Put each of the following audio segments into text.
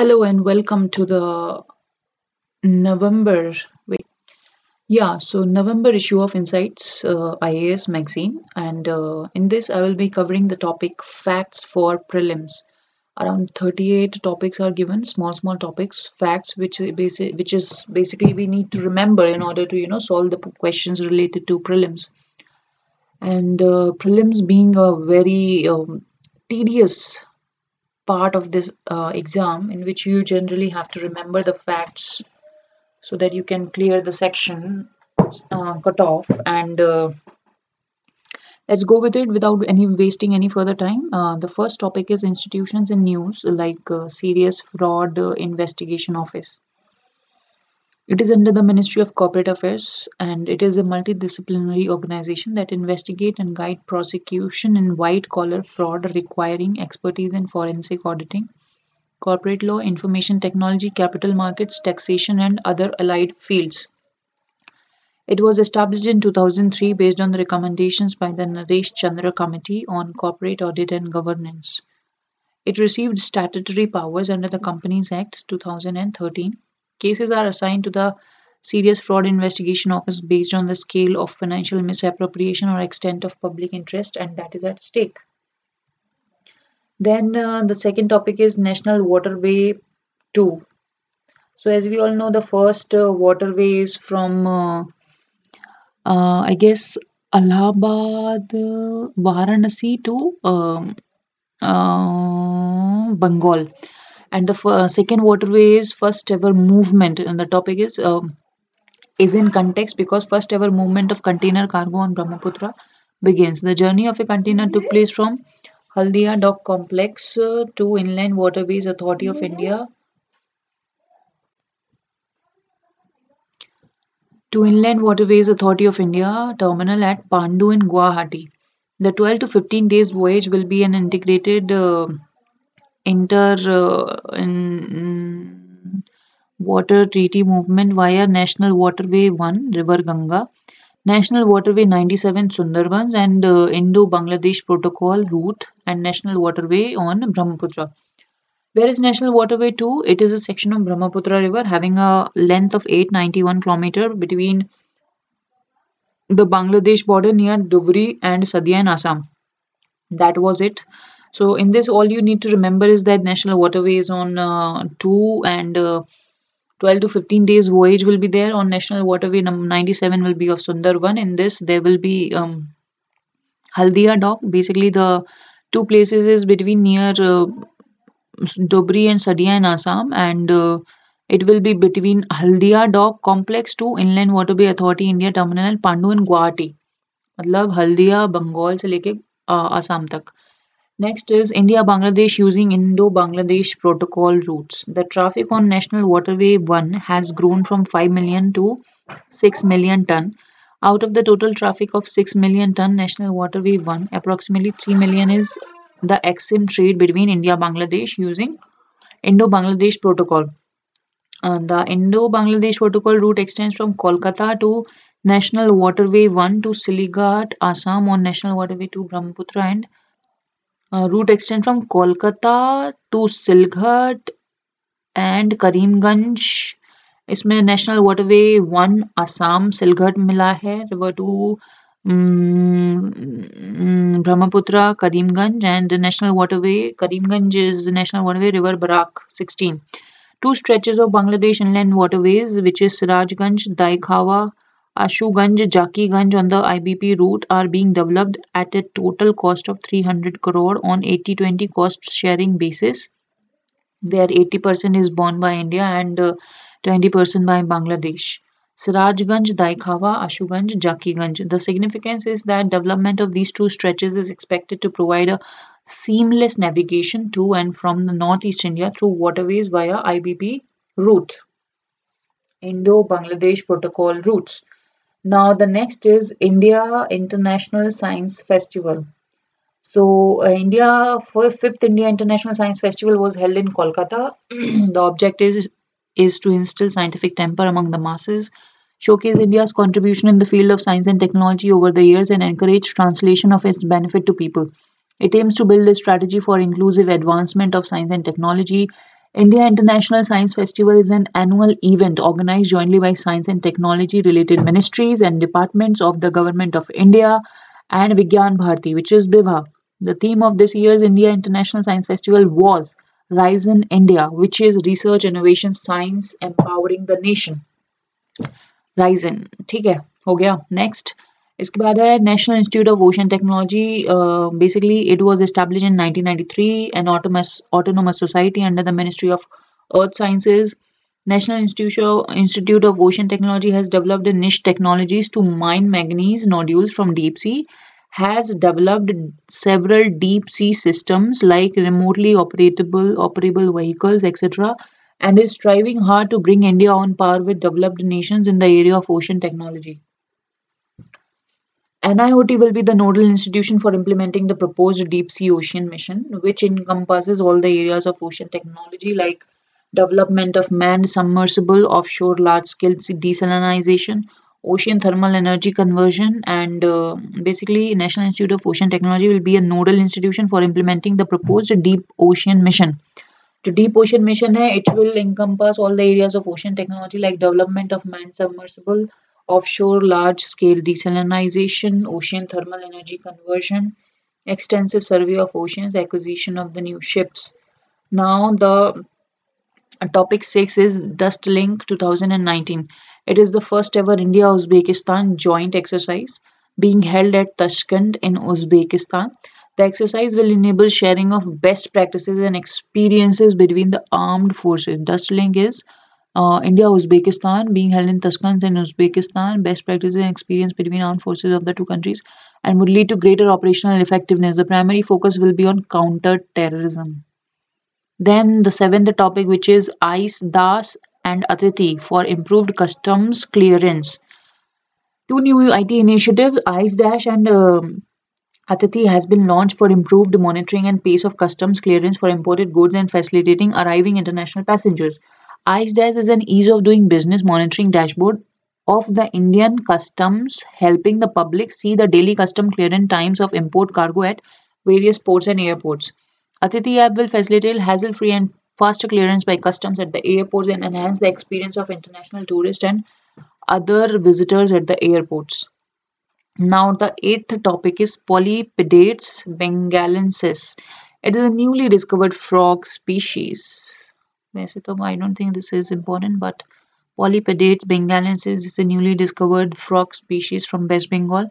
Hello and welcome to the November. Wait, yeah, so November issue of Insights uh, IAS magazine, and uh, in this I will be covering the topic facts for prelims. Around 38 topics are given, small small topics, facts, which is basic, which is basically we need to remember in order to you know solve the questions related to prelims. And uh, prelims being a very um, tedious part of this uh, exam in which you generally have to remember the facts so that you can clear the section uh, cut off and uh, let's go with it without any wasting any further time. Uh, the first topic is institutions and news like uh, serious fraud uh, investigation office it is under the ministry of corporate affairs and it is a multidisciplinary organization that investigate and guide prosecution in white collar fraud requiring expertise in forensic auditing corporate law information technology capital markets taxation and other allied fields It was established in 2003 based on the recommendations by the Naresh Chandra Committee on Corporate Audit and Governance. It received statutory powers under the Companies Act 2013. Cases are assigned to the Serious Fraud Investigation Office based on the scale of financial misappropriation or extent of public interest, and that is at stake. Then uh, the second topic is National Waterway 2. So, as we all know, the first uh, waterway is from uh, uh, I guess Allahabad, Varanasi to um, uh, Bengal. And the f- uh, second waterway is first ever movement, and the topic is um, is in context because first ever movement of container cargo on Brahmaputra begins. The journey of a container took place from Haldia Dock Complex uh, to Inland Waterways Authority of India to Inland Waterways Authority of India terminal at Pandu in Guwahati. The 12 to 15 days voyage will be an integrated uh, inter uh, in, water treaty movement via National Waterway 1 River Ganga, National Waterway 97 Sundarbans and uh, Indo-Bangladesh Protocol route and National Waterway on Brahmaputra. Where is National Waterway 2? It is a section of Brahmaputra River having a length of 891 km between the Bangladesh border near Dhubri and Sadiya in Assam. That was it So in this, all you need to remember is that national waterway is on uh, two and uh, 12 to 15 days voyage will be there on national waterway number 97 will be of Sundarban. In this, there will be um, Haldia dock. Basically, the two places is between near uh, Dobri and Sadia in Assam, and uh, it will be between Haldia dock complex to Inland Waterway Authority India Terminal Pandu in Guwahati. मतलब हल्दिया बंगाल से लेके अ, आसाम तक Next is India Bangladesh using Indo Bangladesh protocol routes. The traffic on National Waterway 1 has grown from 5 million to 6 million ton. Out of the total traffic of 6 million ton National Waterway 1, approximately 3 million is the EXIM trade between India Bangladesh using Indo Bangladesh protocol. Uh, the Indo Bangladesh protocol route extends from Kolkata to National Waterway 1 to Silghat, Assam on National Waterway 2 Brahmaputra and route extend from Kolkata to Silghat and Karimganj इसमें national waterway one Assam Silghat मिला है river two Brahmaputra Karimganj and national waterway Karimganj is national waterway river Barak sixteen two stretches of Bangladesh inland waterways which is Sirajganj Daikhawa ashuganj jakiganj on the ibp route are being developed at a total cost of 300 crore on 80-20 cost sharing basis where 80% is borne by India and uh, 20% by Bangladesh. Sirajganj, Daikhawa, Ashuganj, Jakiganj. The significance is that development of these two stretches is expected to provide a seamless navigation to and from the northeast India through waterways via IBP route, Indo-Bangladesh Protocol routes. Now the next is India International Science Festival. So, uh, India for fifth India International Science Festival was held in Kolkata. the objective is, is to instill scientific temper among the masses, showcase India's contribution in the field of science and technology over the years, and encourage translation of its benefit to people. It aims to build a strategy for inclusive advancement of science and technology, India International Science Festival is an annual event organized jointly by science and technology related ministries and departments of the Government of India and Vigyan Bharati, which is BIVA. The theme of this year's India International Science Festival was Rise in India, which is research, innovation, science empowering the nation. Ryzen ठीक है हो गया next इसके बाद है national institute of ocean technology basically it was establish in 1993 N ऑटोमस autonomous society under the ministry of earth sciences national institute institute of ocean technology has developed niche technologies to mine manganese nodules from deep sea has developed several deep sea systems like remotely operable operable vehicles etc and is striving hard to bring India on par with developed nations in the area of ocean technology. NIOT will be the nodal institution for implementing the proposed deep sea ocean mission, which encompasses all the areas of ocean technology like development of manned submersible offshore large scale desalination, ocean thermal energy conversion, and uh, basically, National Institute of Ocean Technology will be a nodal institution for implementing the proposed deep ocean mission. to deep ocean mission hai, it will encompass all the areas of ocean technology like development of manned submersible, offshore large scale desalination, ocean thermal energy conversion, extensive survey of oceans, acquisition of the new ships. Now the topic 6 is Dustlik 2019. It is the first ever India Uzbekistan joint exercise being held at Tashkent in Uzbekistan. The exercise will enable sharing of best practices and experiences between the armed forces. Dustlik is uh, India Uzbekistan being held in Tashkent in Uzbekistan. Best practices and experience between armed forces of the two countries and would lead to greater operational effectiveness. The primary focus will be on counter terrorism. Then the seventh topic, which is ICE, DAS, and Atithi for improved customs clearance. Two new IT initiatives, ICE Dash and um, Atithi has been launched for improved monitoring and pace of customs clearance for imported goods and facilitating arriving international passengers. ICE Dash is an ease of doing business monitoring dashboard of the Indian customs, helping the public see the daily custom clearance times of import cargo at various ports and airports. Atithi app will facilitate hassle free and faster clearance by customs at the airports and enhance the experience of international tourists and other visitors at the airports. Now, the eighth topic is Polypedates bengalensis. It is a newly discovered frog species. I don't think this is important, but Polypedates bengalensis is a newly discovered frog species from West Bengal,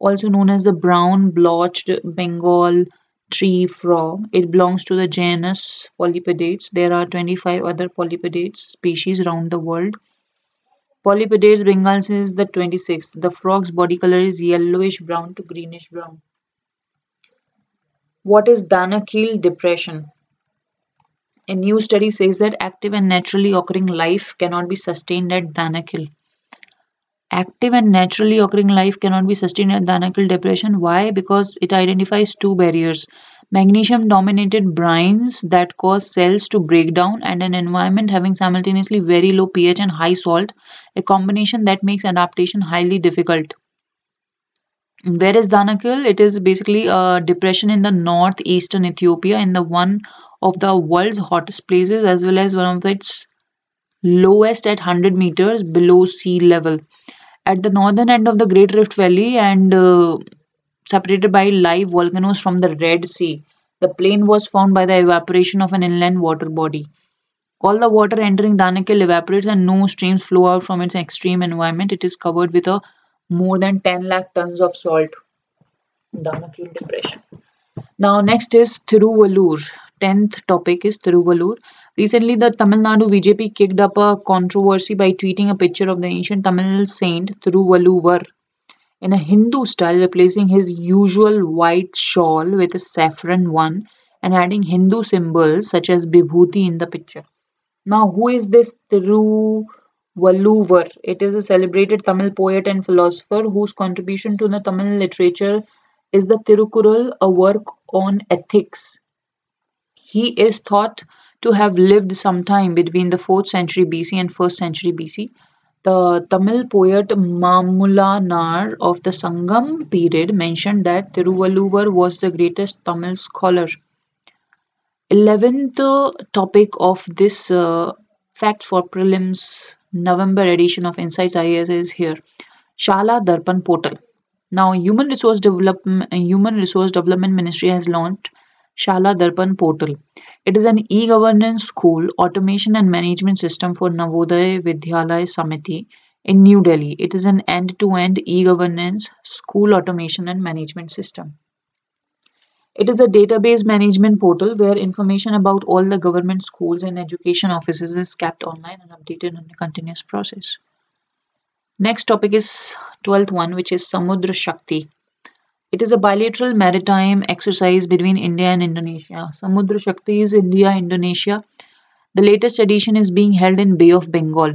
also known as the brown blotched Bengal tree frog. It belongs to the genus Polypedates. There are 25 other Polypedates species around the world. Polypedates bengalensis is the twenty-sixth. The frog's body color is yellowish brown to greenish brown. What is Danakil depression? A new study says that active and naturally occurring life cannot be sustained at Danakil. Active and naturally occurring life cannot be sustained at Danakil depression. Why? Because it identifies two barriers magnesium dominated brines that cause cells to break down, and an environment having simultaneously very low pH and high salt, a combination that makes adaptation highly difficult. Where is Danakil? It is basically a depression in the northeastern Ethiopia, in the one of the world's hottest places, as well as one of its lowest at 100 meters below sea level. At the northern end of the Great Rift Valley and uh, separated by live volcanoes from the Red Sea. The plain was formed by the evaporation of an inland water body. All the water entering Danakil evaporates and no streams flow out from its extreme environment. It is covered with a more than 10 lakh tons of salt. Danakil depression. Now next is Thiruvallur. Tenth topic is Thiruvallur. Recently, the Tamil Nadu BJP kicked up a controversy by tweeting a picture of the ancient Tamil saint Thiruvallur in a Hindu style, replacing his usual white shawl with a saffron one and adding Hindu symbols such as Vibhuti in the picture. Now, who is this Thiruvalluvar? It is a celebrated Tamil poet and philosopher whose contribution to the Tamil literature is the Tirukkural, a work on ethics. He is thought to have lived sometime between the 4th century BC and 1st century BC. The Tamil poet Mamulanar of the Sangam period mentioned that Thiruvalluvar was the greatest Tamil scholar. 11th uh, topic of this uh, Fact for Prelims November edition of Insights IAS is here. Shala Darpan Portal. Now, Human Resource Development Human Resource Development Ministry has launched Shala Darpan Portal. It is an e-governance school automation and management system for Navodaya Vidyalaya Samiti in New Delhi. It is an end-to-end e-governance school automation and management system. It is a database management portal where information about all the government schools and education offices is kept online and updated on a continuous process. Next topic is 12th one, which is Samudra Shakti. It is a bilateral maritime exercise between India and Indonesia. Samudra Shakti is India Indonesia. The latest edition is being held in Bay of Bengal.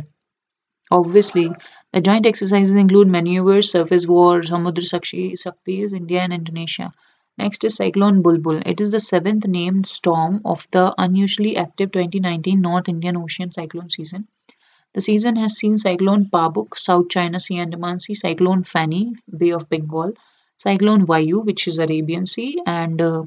Obviously, the joint exercises include maneuvers, surface war, Samudra Shakti is India and Indonesia. Next is Cyclone Bulbul. It is the seventh named storm of the unusually active 2019 North Indian Ocean cyclone season. The season has seen Cyclone Pabuk, South China Sea, and Andaman Sea, Cyclone Fani, Bay of Bengal, Cyclone Vayu, which is Arabian Sea, and uh,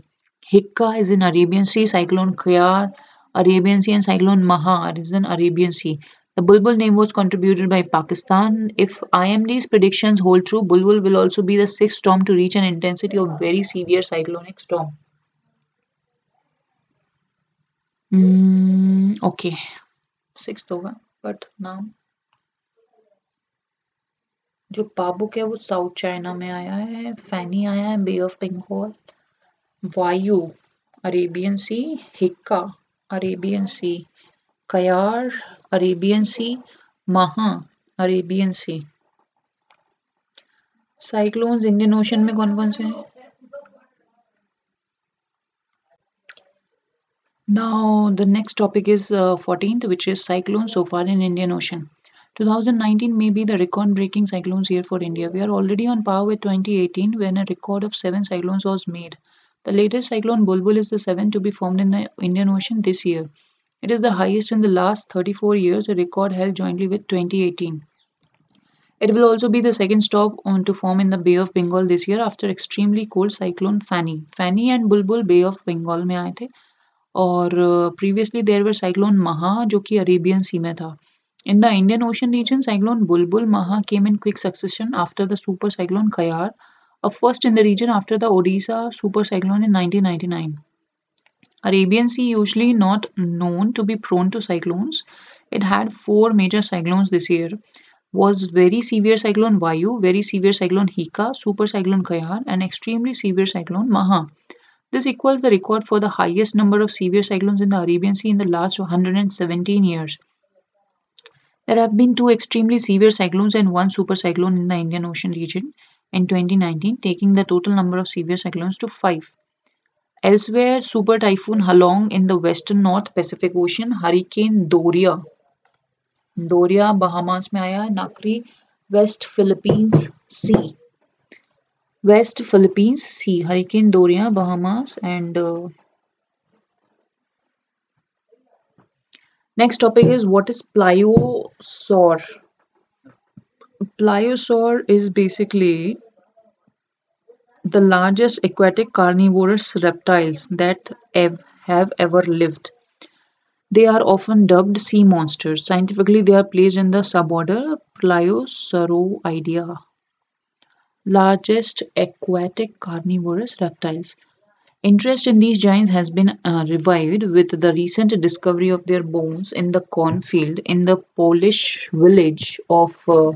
Hikka is in Arabian Sea, Cyclone Kyarr, Arabian Sea, and Cyclone Maha is in Arabian Sea. The Bulbul name was contributed by Pakistan. If IMD's predictions hold true, Bulbul will also be the sixth storm to reach an intensity of very severe cyclonic storm. Hmm, okay, sixth होगा but now जो Pabuk है वो south China में आया है फैनी आया है बे of Bengal Vayu Arabian C Hikka Arabian C Kyarr Arabian सी महा अरेबियन सी साइक्लोन्स इंडियन ओशन में कौन कौन से हैं Now, the next topic is uh, 14th, which is cyclones so far in Indian Ocean. 2019 may be the record breaking cyclones year for India. We are already on par with 2018 when a record of seven cyclones was made. The latest cyclone Bulbul is the seventh to be formed in the Indian Ocean this year. It is the highest in the last 34 years, a record held jointly with 2018. It will also be the second stop on to form in the Bay of Bengal this year after extremely cold cyclone Fani. Fani and Bulbul Bay of Bengal mein aaye the. Aur, uh, previously there were cyclone Maha jo ki Arabian Sea. In the Indian Ocean region, cyclone Bulbul Maha came in quick succession after the super cyclone Kyarr, a first in the region after the Odisha super cyclone in 1999. Arabian Sea, usually not known to be prone to cyclones, it had four major cyclones this year. Was very severe cyclone Vayu, very severe cyclone Hikka, super cyclone Kyarr, and extremely severe cyclone Maha. This equals the record for the highest number of severe cyclones in the Arabian Sea in the last 117 years. There have been two extremely severe cyclones and one super cyclone in the Indian Ocean region in 2019, taking the total number of severe cyclones to five. Elsewhere, super typhoon Halong in the western North Pacific Ocean, Hurricane Doria. Doria Bahamas में आया Nakri West Philippines Sea. West Philippines Sea, Hurricane Doria, Bahamas, and uh, next topic is what is pliosaur? Pliosaur is basically the largest aquatic carnivorous reptiles that have ever lived. They are often dubbed sea monsters. Scientifically, they are placed in the suborder Pliosauroidea, largest aquatic carnivorous reptiles. Interest in these giants has been uh, revived with the recent discovery of their bones in the cornfield in the Polish village of uh,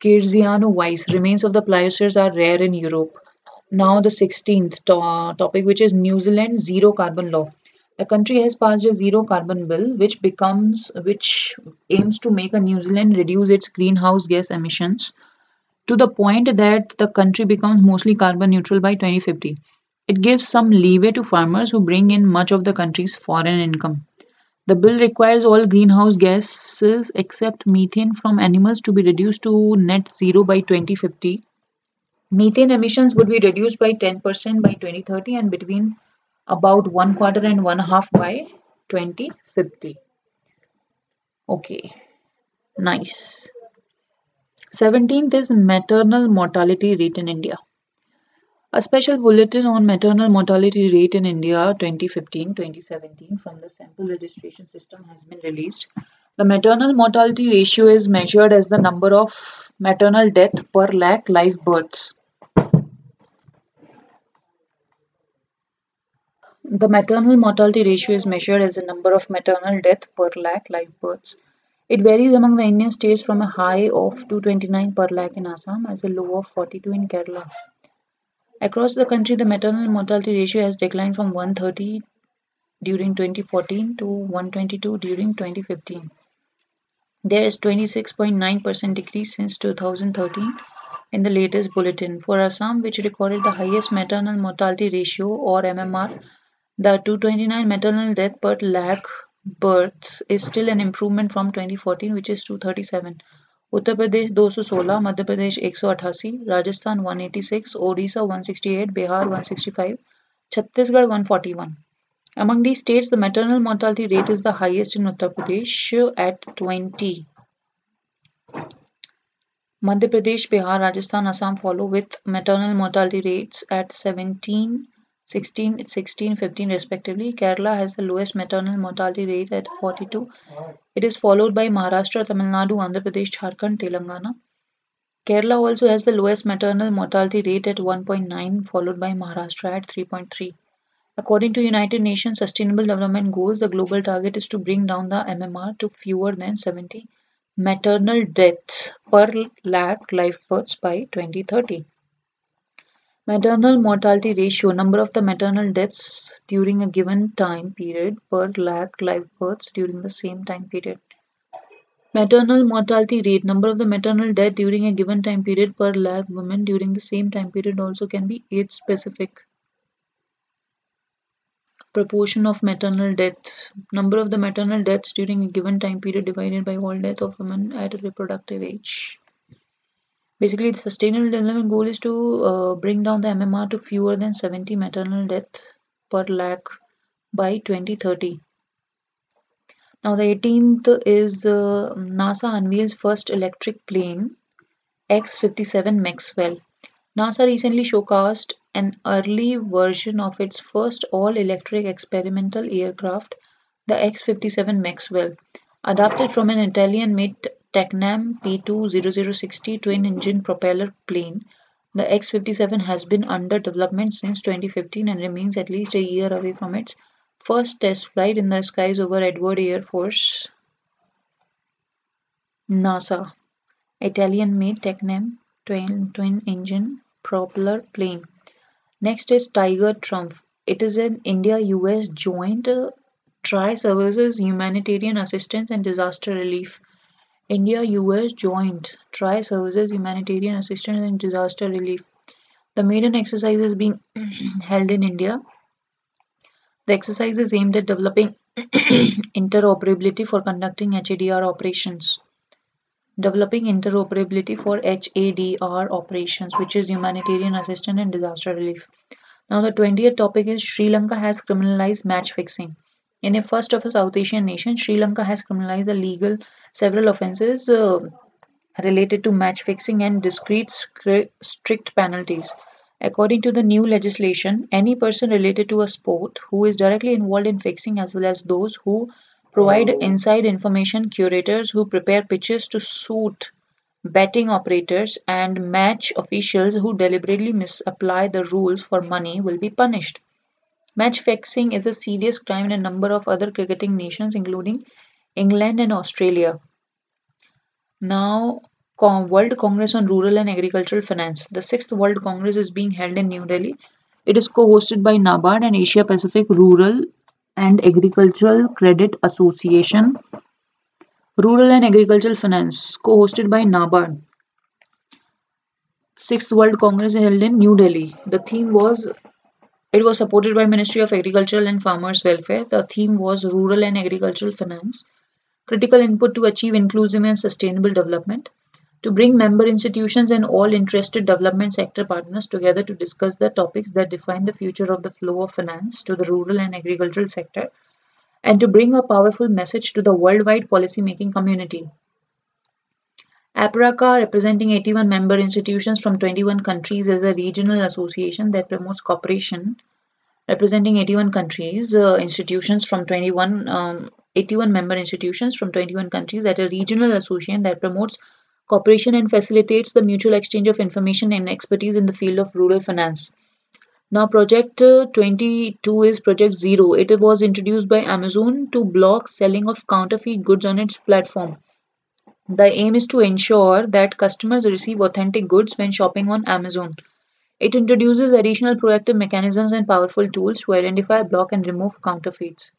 Krzyżanowice. Remains of the pliosaurs are rare in Europe. Now, the 16th to- topic, which is New Zealand zero carbon law. The country has passed a zero carbon bill, which becomes which aims to make a New Zealand reduce its greenhouse gas emissions to the point that the country becomes mostly carbon neutral by 2050. It gives some leeway to farmers who bring in much of the country's foreign income. The bill requires all greenhouse gases except methane from animals to be reduced to net zero by 2050. Methane emissions would be reduced by 10% by 2030 and between about one quarter and one half by 2050. Okay, nice. 17th is maternal mortality rate in India. A special bulletin on maternal mortality rate in India 2015-2017 from the sample registration system has been released. The maternal mortality ratio is measured as the number of maternal death per lakh live births. The maternal mortality ratio is measured as the number of maternal death per lakh live births. It varies among the Indian states from a high of 229 per lakh in Assam as a low of 42 in Kerala. Across the country, the maternal mortality ratio has declined from 130 during 2014 to 122 during 2015. There is 26.9% decrease since 2013 in the latest bulletin. For Assam, which recorded the highest maternal mortality ratio or MMR, the 229 maternal death per lakh births is still an improvement from 2014, which is 237. Uttar Pradesh 216 Madhya Pradesh 188 Rajasthan 186 Odisha 168 Bihar 165 Chhattisgarh one forty one. Among the states the maternal mortality rate is the highest in Uttar Pradesh at twenty Madhya Pradesh, Bihar, Rajasthan, Assam follow with maternal mortality rates at seventeen 16, 16, 15 respectively. Kerala has the lowest maternal mortality rate at 42. It is followed by Maharashtra, Tamil Nadu, Andhra Pradesh, Jharkhand, Telangana. Kerala also has the lowest maternal mortality rate at 1.9, followed by Maharashtra at 3.3. According to United Nations Sustainable Development Goals, the global target is to bring down the MMR to fewer than 70 maternal deaths per lakh live births by 2030. Maternal mortality ratio, number of the maternal deaths during a given time period per lakh live births during the same time period. Maternal mortality rate, number of the maternal death during a given time period per lakh women during the same time period also can be age specific. Proportion of maternal death, number of the maternal deaths during a given time period divided by all death of women at a reproductive age basically the sustainable development goal is to uh, bring down the mmr to fewer than 70 maternal deaths per lakh by 2030 now the 18th is uh, nasa unveils first electric plane x-57 maxwell. Nasa recently showcased an early version of its first all-electric experimental aircraft the x-57 maxwell adapted from an italian made TECNAM P20060 twin-engine propeller plane, the X-57 has been under development since 2015 and remains at least a year away from its first test flight in the skies over Edward Air Force NASA. Italian-made TECNAM twin-engine propeller plane. Next is Tiger Triumph. It is an India-US joint uh, tri-services humanitarian assistance and disaster relief India-US Joint Tri-Services Humanitarian Assistance and Disaster Relief. The maiden exercise is being held in India. The exercise is aimed at developing interoperability for conducting HADR operations. Developing interoperability for HADR operations, which is humanitarian assistance and disaster relief. Now, the 20th topic is Sri Lanka has criminalized match fixing. In a first of a South Asian nation, Sri Lanka has criminalized the legal several offences uh, related to match fixing and discrete strict penalties. According to the new legislation, any person related to a sport who is directly involved in fixing, as well as those who provide inside information, curators who prepare pitches to suit betting operators, and match officials who deliberately misapply the rules for money will be punished. Match fixing is a serious crime in a number of other cricketing nations, including England and Australia. Now, World Congress on Rural and Agricultural Finance. The sixth World Congress is being held in New Delhi. It is co-hosted by NABARD and Asia Pacific Rural and Agricultural Credit Association. Rural and Agricultural Finance, co-hosted by NABARD. Sixth World Congress held in New Delhi. The theme was it was supported by Ministry of Agricultural and Farmers Welfare. The theme was Rural and Agricultural Finance. Critical input to achieve inclusive and sustainable development. To bring member institutions and all interested development sector partners together to discuss the topics that define the future of the flow of finance to the rural and agricultural sector and to bring a powerful message to the worldwide policy making community. APRACA, representing 81 member institutions from 21 countries, is a regional association that promotes cooperation representing 81 countries, uh, institutions from 21, um, 81 member institutions from 21 countries at a regional association that promotes cooperation and facilitates the mutual exchange of information and expertise in the field of rural finance. Now, Project uh, 22 is Project Zero. It was introduced by Amazon to block selling of counterfeit goods on its platform. The aim is to ensure that customers receive authentic goods when shopping on Amazon. It introduces additional proactive mechanisms and powerful tools to identify, block, and remove counterfeits.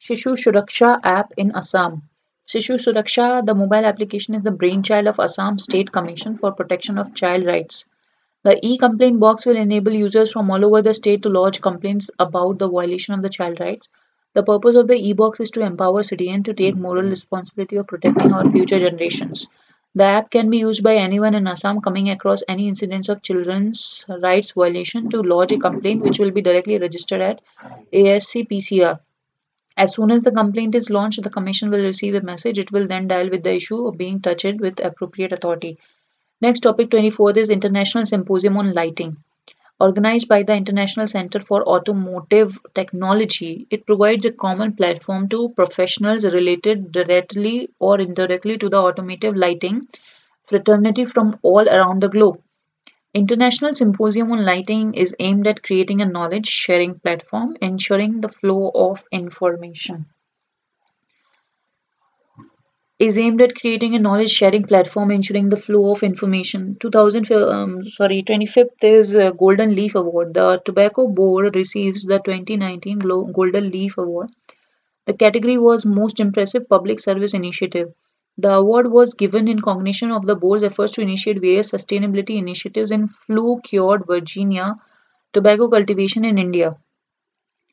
Shishu Suraksha app in Assam. Shishu Suraksha, the mobile application, is the brainchild of Assam State Commission for Protection of Child Rights. The e-complaint box will enable users from all over the state to lodge complaints about the violation of the child rights. The purpose of the e-box is to empower citizens to take moral responsibility of protecting our future generations. The app can be used by anyone in Assam coming across any incidents of children's rights violation to lodge a complaint which will be directly registered at ASCPCR. As soon as the complaint is launched, the commission will receive a message. It will then deal with the issue of being touched with appropriate authority. Next topic 24 is International Symposium on Lighting. Organized by the International Center for Automotive Technology, it provides a common platform to professionals related directly or indirectly to the automotive lighting fraternity from all around the globe. International Symposium on Lighting is aimed at creating a knowledge sharing platform, ensuring the flow of information is aimed at creating a knowledge sharing platform ensuring the flow of information. 2000 um, sorry 25th is golden leaf award. The tobacco board receives the 2019 golden leaf award. The category was most impressive public service initiative. The award was given in recognition of the board's efforts to initiate various sustainability initiatives in flue cured virginia tobacco cultivation in india.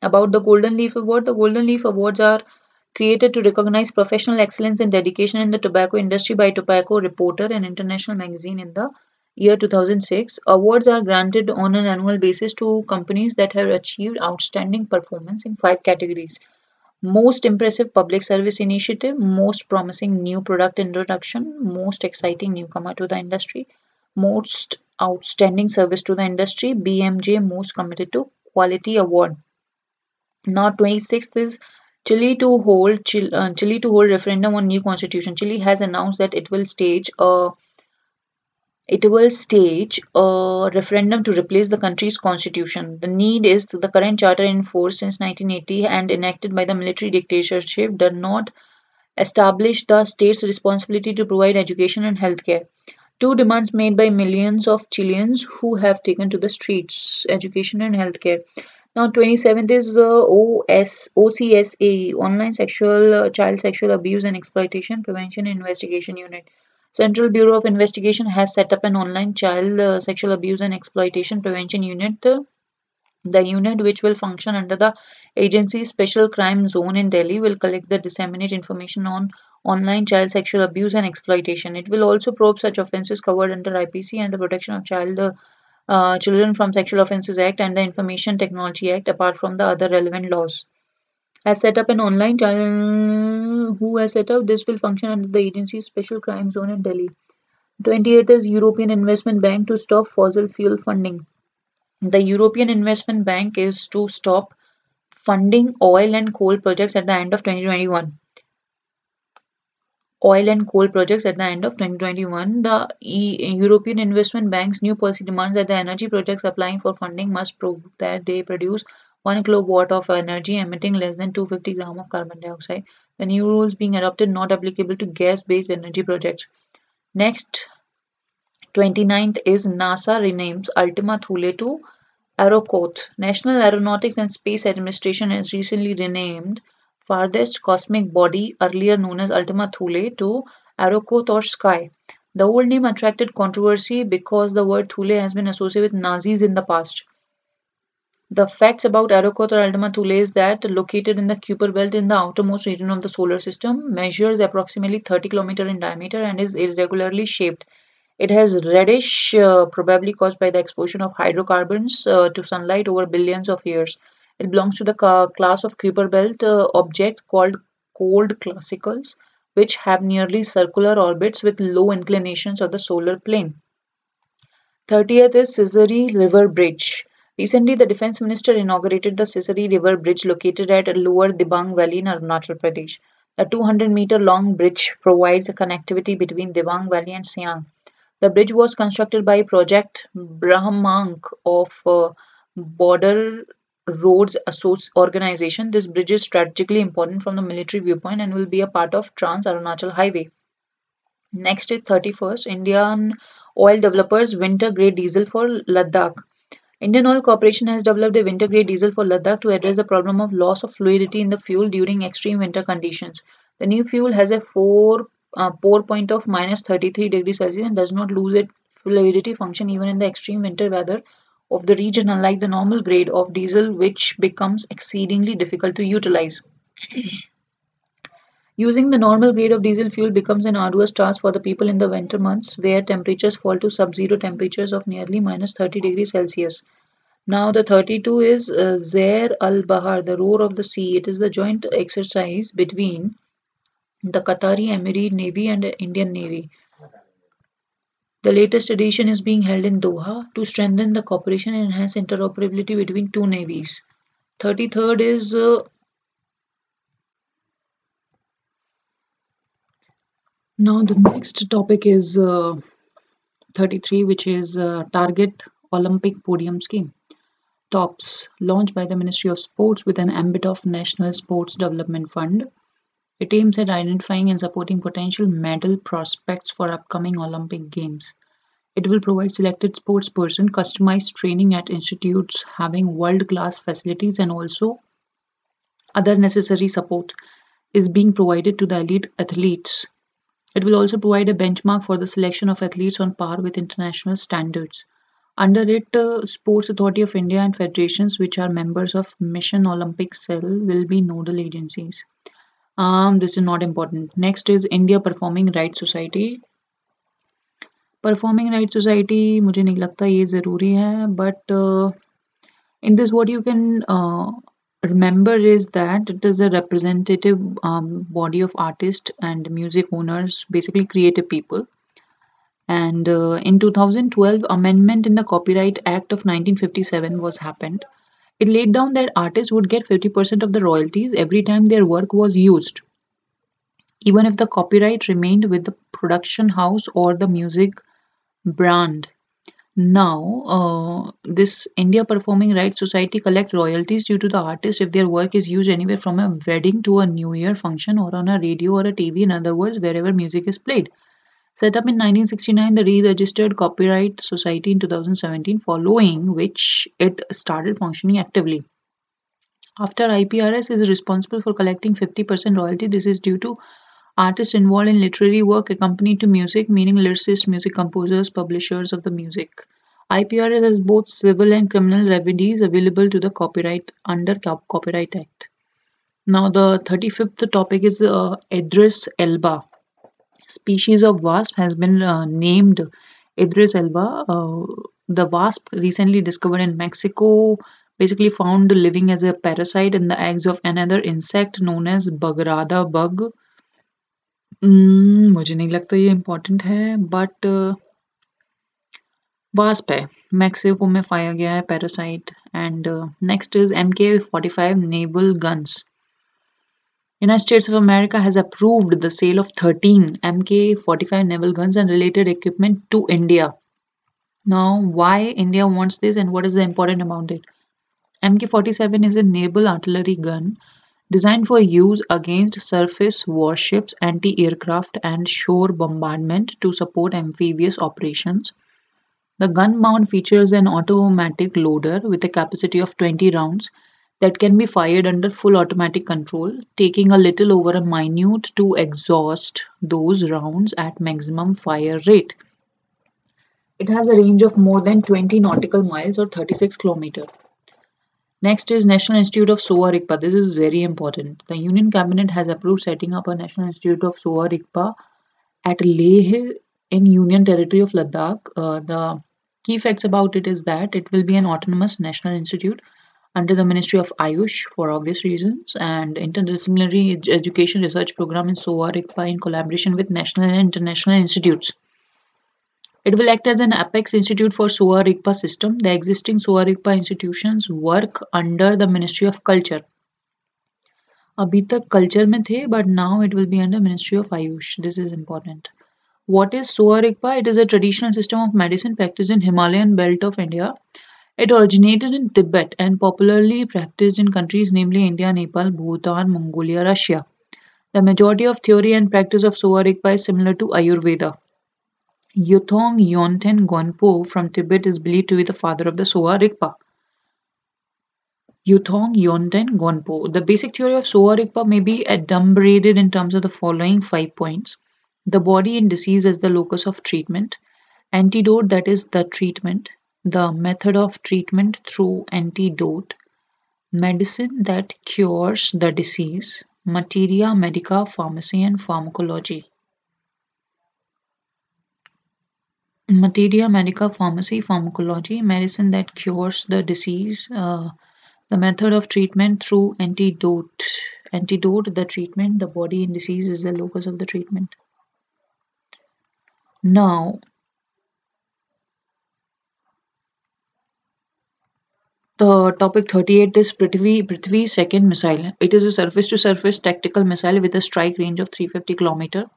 About the golden leaf award the golden leaf awards are created to recognize professional excellence and dedication in the tobacco industry by Tobacco Reporter, an international magazine in the year 2006. Awards are granted on an annual basis to companies that have achieved outstanding performance in five categories. Most impressive public service initiative, most promising new product introduction, most exciting newcomer to the industry, most outstanding service to the industry, BMJ most committed to quality award. Now 26th is Chile to hold Chile, uh, Chile to hold referendum on new constitution. Chile has announced that it will stage a it will stage a referendum to replace the country's constitution. The need is that the current charter in force since 1980 and enacted by the military dictatorship does not establish the state's responsibility to provide education and healthcare. Two demands made by millions of Chileans who have taken to the streets education and healthcare. Now, 27th is uh, OS, Online Sexual uh, Child Sexual Abuse and Exploitation Prevention Investigation Unit. Central Bureau of Investigation has set up an online child uh, sexual abuse and exploitation prevention unit. Uh, the unit, which will function under the agency's special crime zone in Delhi, will collect the disseminate information on online child sexual abuse and exploitation. It will also probe such offences covered under IPC and the Protection of Child uh, uh, Children from Sexual Offences Act and the Information Technology Act, apart from the other relevant laws. Has set up an online channel. Who has set up this will function under the agency's special crime zone in Delhi. 28th is European Investment Bank to stop fossil fuel funding. The European Investment Bank is to stop funding oil and coal projects at the end of 2021 oil and coal projects at the end of 2021. The European Investment Bank's new policy demands that the energy projects applying for funding must prove that they produce 1 kilowatt of energy emitting less than 250 gram of carbon dioxide. The new rules being adopted not applicable to gas-based energy projects. Next, 29th is NASA renames Ultima Thule to Arrokoth. National Aeronautics and Space Administration has recently renamed farthest cosmic body, earlier known as Ultima Thule, to Arrokoth or Sky. The old name attracted controversy because the word Thule has been associated with Nazis in the past. The facts about Arrokoth or Ultima Thule is that located in the Kuiper belt in the outermost region of the solar system, measures approximately 30 km in diameter and is irregularly shaped. It has reddish, uh, probably caused by the exposure of hydrocarbons uh, to sunlight over billions of years. It belongs to the class of Kuiper belt uh, objects called cold classicals. which have nearly circular orbits with low inclinations of the solar plane. 30th is Sisseri River Bridge. Recently, the Defense Minister inaugurated the Sisseri River Bridge located at Lower Dibang Valley in Arunachal Pradesh. The 200 meter long bridge provides a connectivity between Dibang Valley and Siang. The bridge was constructed by Project Brahmank of uh, Border Roads Organization. This bridge is strategically important from the military viewpoint and will be a part of Trans Arunachal Highway. Next is 31st Indian oil developers winter grade diesel for Ladakh. Indian Oil Corporation has developed a winter grade diesel for Ladakh to address the problem of loss of fluidity in the fuel during extreme winter conditions. The new fuel has a four, uh, pour point of minus 33 degrees Celsius and does not lose its fluidity function even in the extreme winter weather of the region, unlike the normal grade of diesel, which becomes exceedingly difficult to utilize. Using the normal grade of diesel fuel becomes an arduous task for the people in the winter months where temperatures fall to sub-zero temperatures of nearly minus 30 degrees Celsius. Now the 32 is uh, Zair al-Bahar, the roar of the sea. It is the joint exercise between the Qatari Emirate Navy and Indian Navy. The latest edition is being held in Doha to strengthen the cooperation and enhance interoperability between two navies. 33rd is uh, Now the next topic is uh, 33 which is uh, Target Olympic Podium Scheme. TOPS launched by the Ministry of Sports with an ambit of National Sports Development Fund. It aims at identifying and supporting potential medal prospects for upcoming Olympic Games. It will provide selected sports person customized training at institutes having world-class facilities and also other necessary support is being provided to the elite athletes it will also provide a benchmark for the selection of athletes on par with international standards. Under it, uh, Sports Authority of India and federations which are members of Mission Olympic Cell will be nodal agencies Um, this is not important. Next is India Performing Rights Society. Performing Rights Society मुझे नहीं लगता ये ज़रूरी है but uh, in this what you can uh, remember is that it is a representative um, body of artists and music owners, basically creative people. And uh, in 2012, amendment in the Copyright Act of 1957 was happened. It laid down that artists would get 50% of the royalties every time their work was used, even if the copyright remained with the production house or the music brand. Now, uh, this India Performing Rights Society collect royalties due to the artist if their work is used anywhere from a wedding to a New Year function or on a radio or a TV, in other words, wherever music is played. Set up in 1969, the re-registered Copyright Society in 2017, following which it started functioning actively. After IPRS is responsible for collecting 50% royalty, this is due to Artists involved in literary work accompanied to music, meaning lyricists, music composers, publishers of the music. IPRS has both civil and criminal remedies available to the copyright under Copyright Act. Now the 35th topic is uh, elba. Species of wasp has been uh, named Idris elba. Uh, the wasp recently discovered in Mexico basically found living as a parasite in the eggs of another insect known as Bagrada bug मुझे नहीं लगता ये important है but wasp है Mexico में पाया गया है parasite and next is M K forty five naval guns United States of America has approved the sale of 13 Mk-45 naval guns and related equipment to India. Now, why India wants this and what is the important about it? Mk-47 is a naval artillery gun Designed for use against surface warships, anti-aircraft and shore bombardment to support amphibious operations. The gun mount features an automatic loader with a capacity of 20 rounds that can be fired under full automatic control, taking a little over a minute to exhaust those rounds at maximum fire rate. It has a range of more than 20 nautical miles or 36 kilometers. Next is National Institute of Sowa Rigpa. This is very important. The Union Cabinet has approved setting up a National Institute of Sowa Rigpa at Leh in Union Territory of Ladakh. Uh, the key facts about it is that it will be an autonomous national institute under the Ministry of Ayush for obvious reasons, and interdisciplinary education research program in Sowa Rigpa in collaboration with national and international institutes. It will act as an apex institute for Sowa Rigpa system. The existing Sowa Rigpa institutions work under the Ministry of Culture. अभी तक culture में थे but now it will be under ministry of AYUSH this is important what is Sowarigpa it is a traditional system of medicine practice in Himalayan belt of India it originated in Tibet and popularly practiced in countries namely India, Nepal, Bhutan, Mongolia, Russia. The majority of theory and practice of Sowa Rigpa is similar to Ayurveda. Yuthong Yonten Gonpo from Tibet is believed to be the father of the Sowa Rigpa. Yuthong Yonten Gonpo. The basic theory of Sowa Rigpa may be adumbrated in terms of the following five points. The body in disease as the locus of treatment. Antidote that is the treatment. The method of treatment through antidote. Medicine that cures the disease. Materia medica, pharmacy and pharmacology. Materia medica, pharmacy, pharmacology. Medicine that cures the disease. Uh, the method of treatment through antidote. Antidote, the treatment. The body in disease is the locus of the treatment. Now, the topic 38 is Prithvi, Prithvi second missile. It is a surface to surface tactical missile with a strike range of 350 km.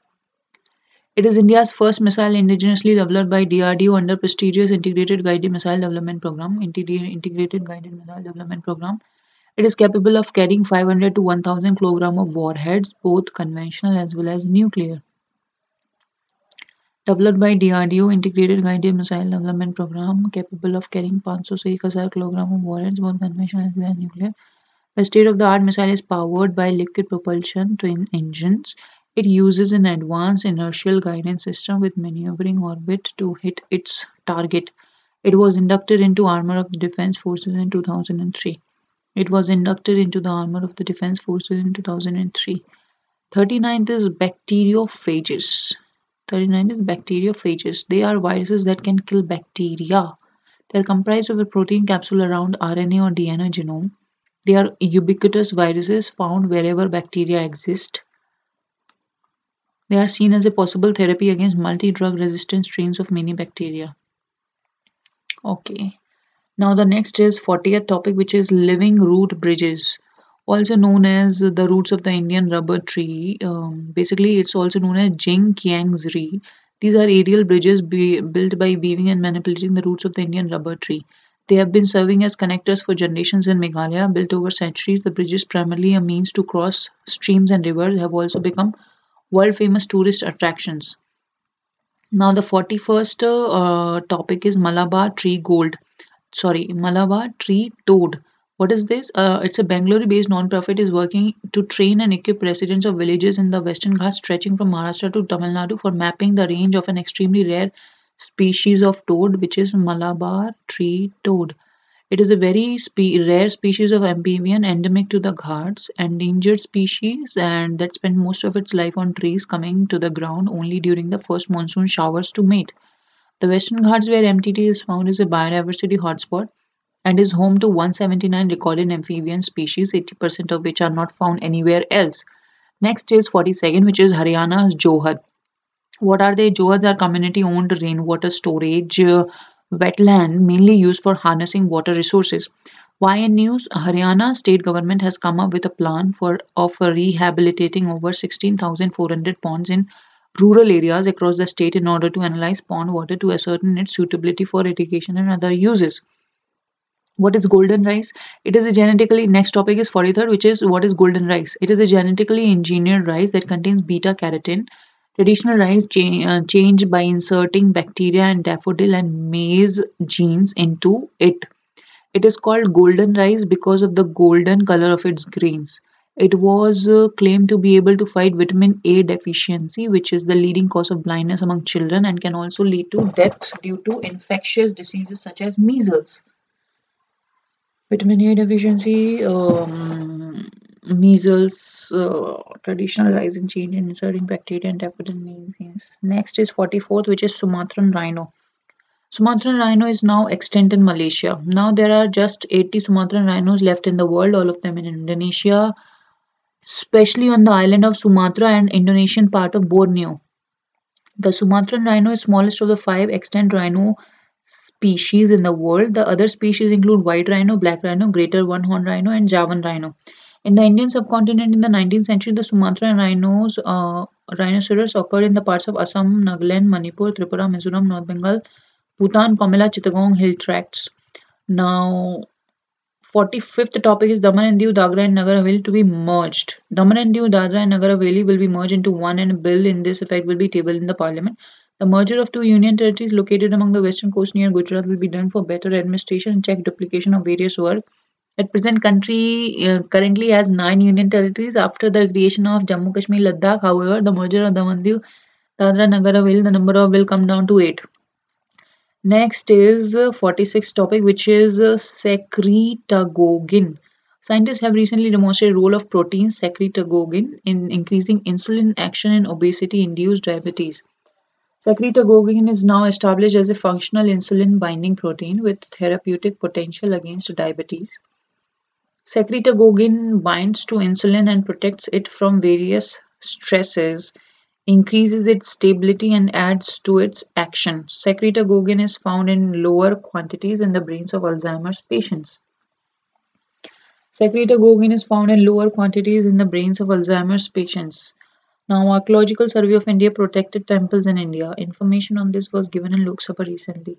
It is India's first missile indigenously developed by DRDO under prestigious Integrated Guided Missile Development Program. Integra- Integrated Guided Missile Development Program. It is capable of carrying 500 to 1000 kg of warheads, both conventional as well as nuclear. Developed by DRDO Integrated Guided Missile Development Program, capable of carrying 500 से 1000 kg of warheads, both conventional and nuclear. The state-of-the-art missile is powered by liquid propulsion twin engines. It uses an advanced inertial guidance system with maneuvering orbit to hit its target. It was inducted into armor of the Defense Forces in 2003. It was inducted into the armor of the Defense Forces in 2003. 39th is bacteriophages. 39 is bacteriophages. They are viruses that can kill bacteria. They are comprised of a protein capsule around RNA or DNA genome. They are ubiquitous viruses found wherever bacteria exist. They are seen as a possible therapy against multi drug resistant strains of many bacteria. Okay. Now the next is 40th topic which is living root bridges also known as the roots of the Indian rubber tree. Um, basically, it's also known as Jing Kiang's Ri. These are aerial bridges be, built by weaving and manipulating the roots of the Indian rubber tree. They have been serving as connectors for generations in Meghalaya. Built over centuries, the bridges, primarily a means to cross streams and rivers, have also become world famous tourist attractions. Now, the 41st uh, topic is Malabar Tree Gold. Sorry, Malabar Tree Toad. What is this? Uh, it's a Bangalore-based non-profit is working to train and equip residents of villages in the Western Ghats stretching from Maharashtra to Tamil Nadu for mapping the range of an extremely rare species of toad, which is Malabar tree toad. It is a very spe- rare species of amphibian endemic to the Ghats, endangered species, and that spends most of its life on trees coming to the ground only during the first monsoon showers to mate. The Western Ghats, where MTT is found, is a biodiversity hotspot and is home to 179 recorded amphibian species, 80% of which are not found anywhere else. Next is 42nd, which is Haryana's Johad. What are they? Johads are community owned rainwater storage uh, wetland mainly used for harnessing water resources. Why in news? Haryana state government has come up with a plan for of rehabilitating over 16,400 ponds in rural areas across the state in order to analyze pond water to ascertain its suitability for irrigation and other uses. What is golden rice? It is a genetically next topic is 43rd, which is what is golden rice? It is a genetically engineered rice that contains beta carotene. Traditional rice cha- uh, changed by inserting bacteria and daffodil and maize genes into it. It is called golden rice because of the golden color of its grains. It was uh, claimed to be able to fight vitamin A deficiency, which is the leading cause of blindness among children and can also lead to death due to infectious diseases such as measles. Vitamin A deficiency, um, measles, uh, traditional rise in change in inserting bacteria and means. Next is 44th, which is Sumatran rhino. Sumatran rhino is now extinct in Malaysia. Now there are just 80 Sumatran rhinos left in the world, all of them in Indonesia, especially on the island of Sumatra and Indonesian part of Borneo. The Sumatran rhino is smallest of the five extant rhino species in the world. The other species include white rhino, black rhino, greater one horn rhino, and Javan rhino. In the Indian subcontinent in the 19th century, the Sumatran rhinos, uh, rhinoceros occurred in the parts of Assam, Nagaland, Manipur, Tripura, Mizoram, North Bengal, Bhutan, Comilla, Chittagong hill tracts. Now, 45th topic is Daman and Diu, Dadra and Nagar Haveli to be merged. Daman and Diu, Dadra and Nagar Haveli will be merged into one and a bill in this effect will be tabled in the parliament. The merger of two union territories located among the western coast near Gujarat will be done for better administration and check duplication of various work. At present, country uh, currently has nine union territories. After the creation of Jammu Kashmir, Ladakh, however, the merger of Daman Diu, Dadra Nagar Haveli, the number of will come down to eight. Next is uh, 46th topic, which is uh, secretagogin. Scientists have recently demonstrated role of protein secretagogin in increasing insulin action in obesity-induced diabetes. Secretagogin is now established as a functional insulin-binding protein with therapeutic potential against diabetes. Secretagogin binds to insulin and protects it from various stresses increases its stability and adds to its action. Secretagogin is found in lower quantities in the brains of Alzheimer's patients. Secretagogin is found in lower quantities in the brains of Alzheimer's patients. Now, Archaeological Survey of India protected temples in India. Information on this was given in Lok Sabha recently.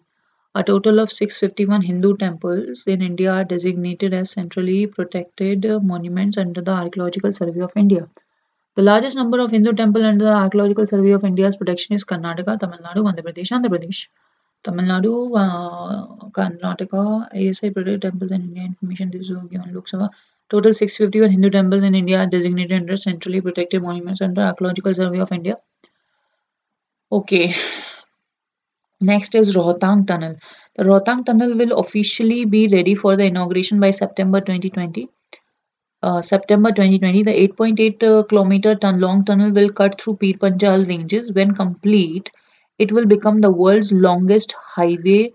A total of 651 Hindu temples in India are designated as centrally protected monuments under the Archaeological Survey of India. The largest number of Hindu temples under the Archaeological Survey of India's protection is Karnataka, Tamil Nadu, Andhra Pradesh, Andhra Pradesh. Tamil Nadu, uh, Karnataka, ASI protected temples in India. Information this was given Lok Sabha. Total 651 Hindu temples in India are designated under centrally protected monuments under Archaeological Survey of India. Okay. Next is Rohtang Tunnel. The Rohtang Tunnel will officially be ready for the inauguration by September 2020. Uh, September 2020, the 8.8 uh, kilometer ton long tunnel will cut through Pir Panjal ranges. When complete, it will become the world's longest highway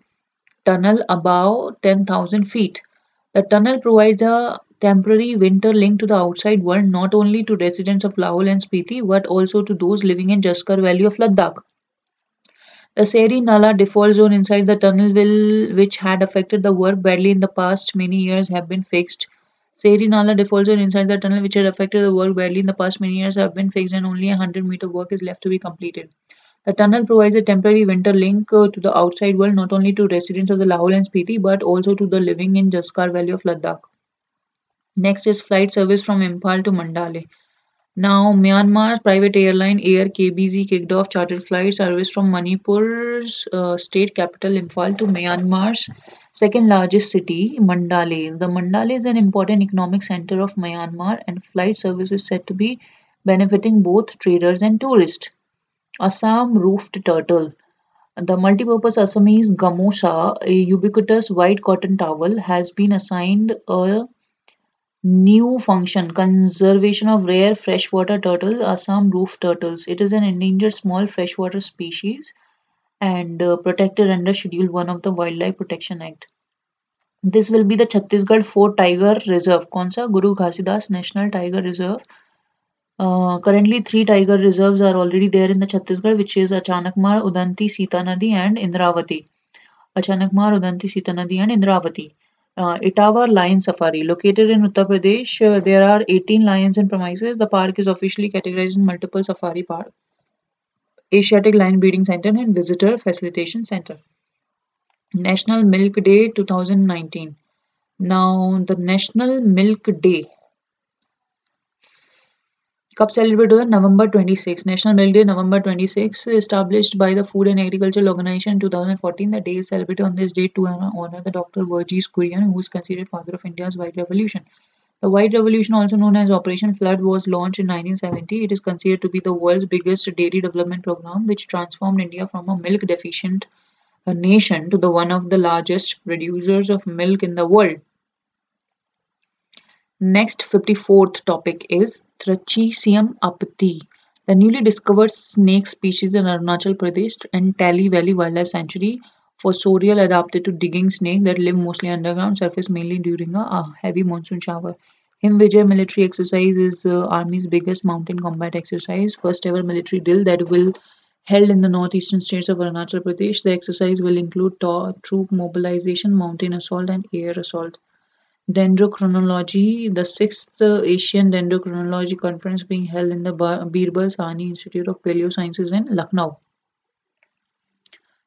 tunnel above 10,000 feet. The tunnel provides a temporary winter link to the outside world, not only to residents of Lahaul and Spiti, but also to those living in Jaskar Valley of Ladakh. The Seri Nala default zone inside the tunnel will, which had affected the work badly in the past many years, have been fixed. Seri Nala default zone inside the tunnel, which had affected the work badly in the past many years, have been fixed and only a 100 meter work is left to be completed. The tunnel provides a temporary winter link uh, to the outside world, not only to residents of the Lahaul and Spiti, but also to the living in Jaskar Valley of Ladakh. Next is flight service from Imphal to Mandalay. Now, Myanmar's private airline Air KBZ kicked off chartered flight service from Manipur's uh, state capital Imphal to Myanmar's second largest city, Mandalay. The Mandalay is an important economic center of Myanmar, and flight service is said to be benefiting both traders and tourists. Assam roofed turtle. The multipurpose Assamese gamosa, a ubiquitous white cotton towel, has been assigned a New function conservation of rare freshwater turtles, Assam roof turtles. It is an endangered small freshwater species and uh, protected under Schedule 1 of the Wildlife Protection Act. This will be the Chhattisgarh four Tiger Reserve. Konsa Guru Ghasidas National Tiger Reserve. Uh, currently, three tiger reserves are already there in the Chhattisgarh, which is Achanakmar, Udanti, Sita Nadi, and Indravati. Achanakmar, Udanti, Sita Nadi, and Indravati. Uh, Etawah Lion Safari. Located in Uttar Pradesh, uh, there are 18 lions and premises. The park is officially categorized in multiple safari park, Asiatic Lion Breeding Center, and Visitor Facilitation Center. National Milk Day 2019. Now, the National Milk Day Cup celebrated on November 26. National Milk Day, November 26, established by the Food and Agricultural Organization in 2014. The day is celebrated on this day to honor the Dr. Verghese Kurian, who is considered father of India's White Revolution. The White Revolution, also known as Operation Flood, was launched in 1970. It is considered to be the world's biggest dairy development program, which transformed India from a milk deficient uh, nation to the one of the largest producers of milk in the world. Next 54th topic is Trachischium apathy, the newly discovered snake species in Arunachal Pradesh and Tali Valley Wildlife Sanctuary fossorial adapted to digging snake that live mostly underground, surface mainly during a, a heavy monsoon shower. Himvijay military exercise is uh, Army's biggest mountain combat exercise, first ever military drill that will held in the northeastern states of Arunachal Pradesh. The exercise will include troop mobilization, mountain assault, and air assault. Dendrochronology, the sixth Asian Dendrochronology Conference being held in the Birbal Sahni Institute of Paleosciences in Lucknow.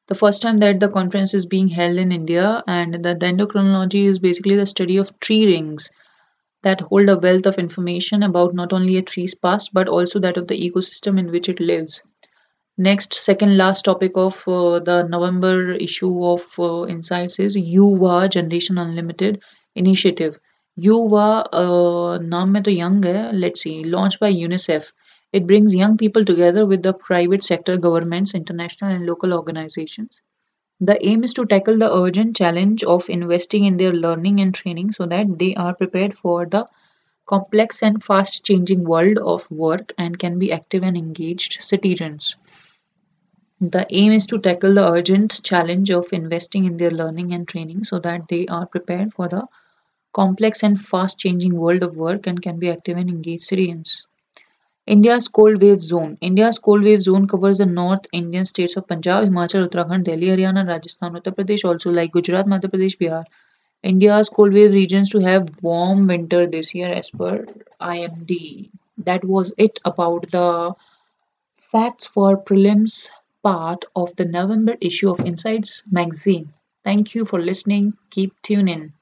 The first time that the conference is being held in India, and the dendrochronology is basically the study of tree rings that hold a wealth of information about not only a tree's past but also that of the ecosystem in which it lives. Next, second last topic of uh, the November issue of uh, Insights is युवा Generation Unlimited initiative Yuva, uh, naam mein to young. Eh? Let's see. Launched by UNICEF. It brings young people together with the private sector, governments, international and local organizations. The aim is to tackle the urgent challenge of investing in their learning and training so that they are prepared for the complex and fast changing world of work and can be active and engaged citizens. The aim is to tackle the urgent challenge of investing in their learning and training so that they are prepared for the complex and fast changing world of work and can be active and engaged citizens. India's cold wave zone. India's cold wave zone covers the North Indian states of Punjab, Himachal, Uttarakhand, Delhi, Haryana, Rajasthan, Uttar Pradesh, also like Gujarat, Madhya Pradesh, Bihar. India's cold wave regions to have warm winter this year as per IMD. That was it about the facts for prelims part of the November issue of Insights magazine. Thank you for listening. Keep tuning in.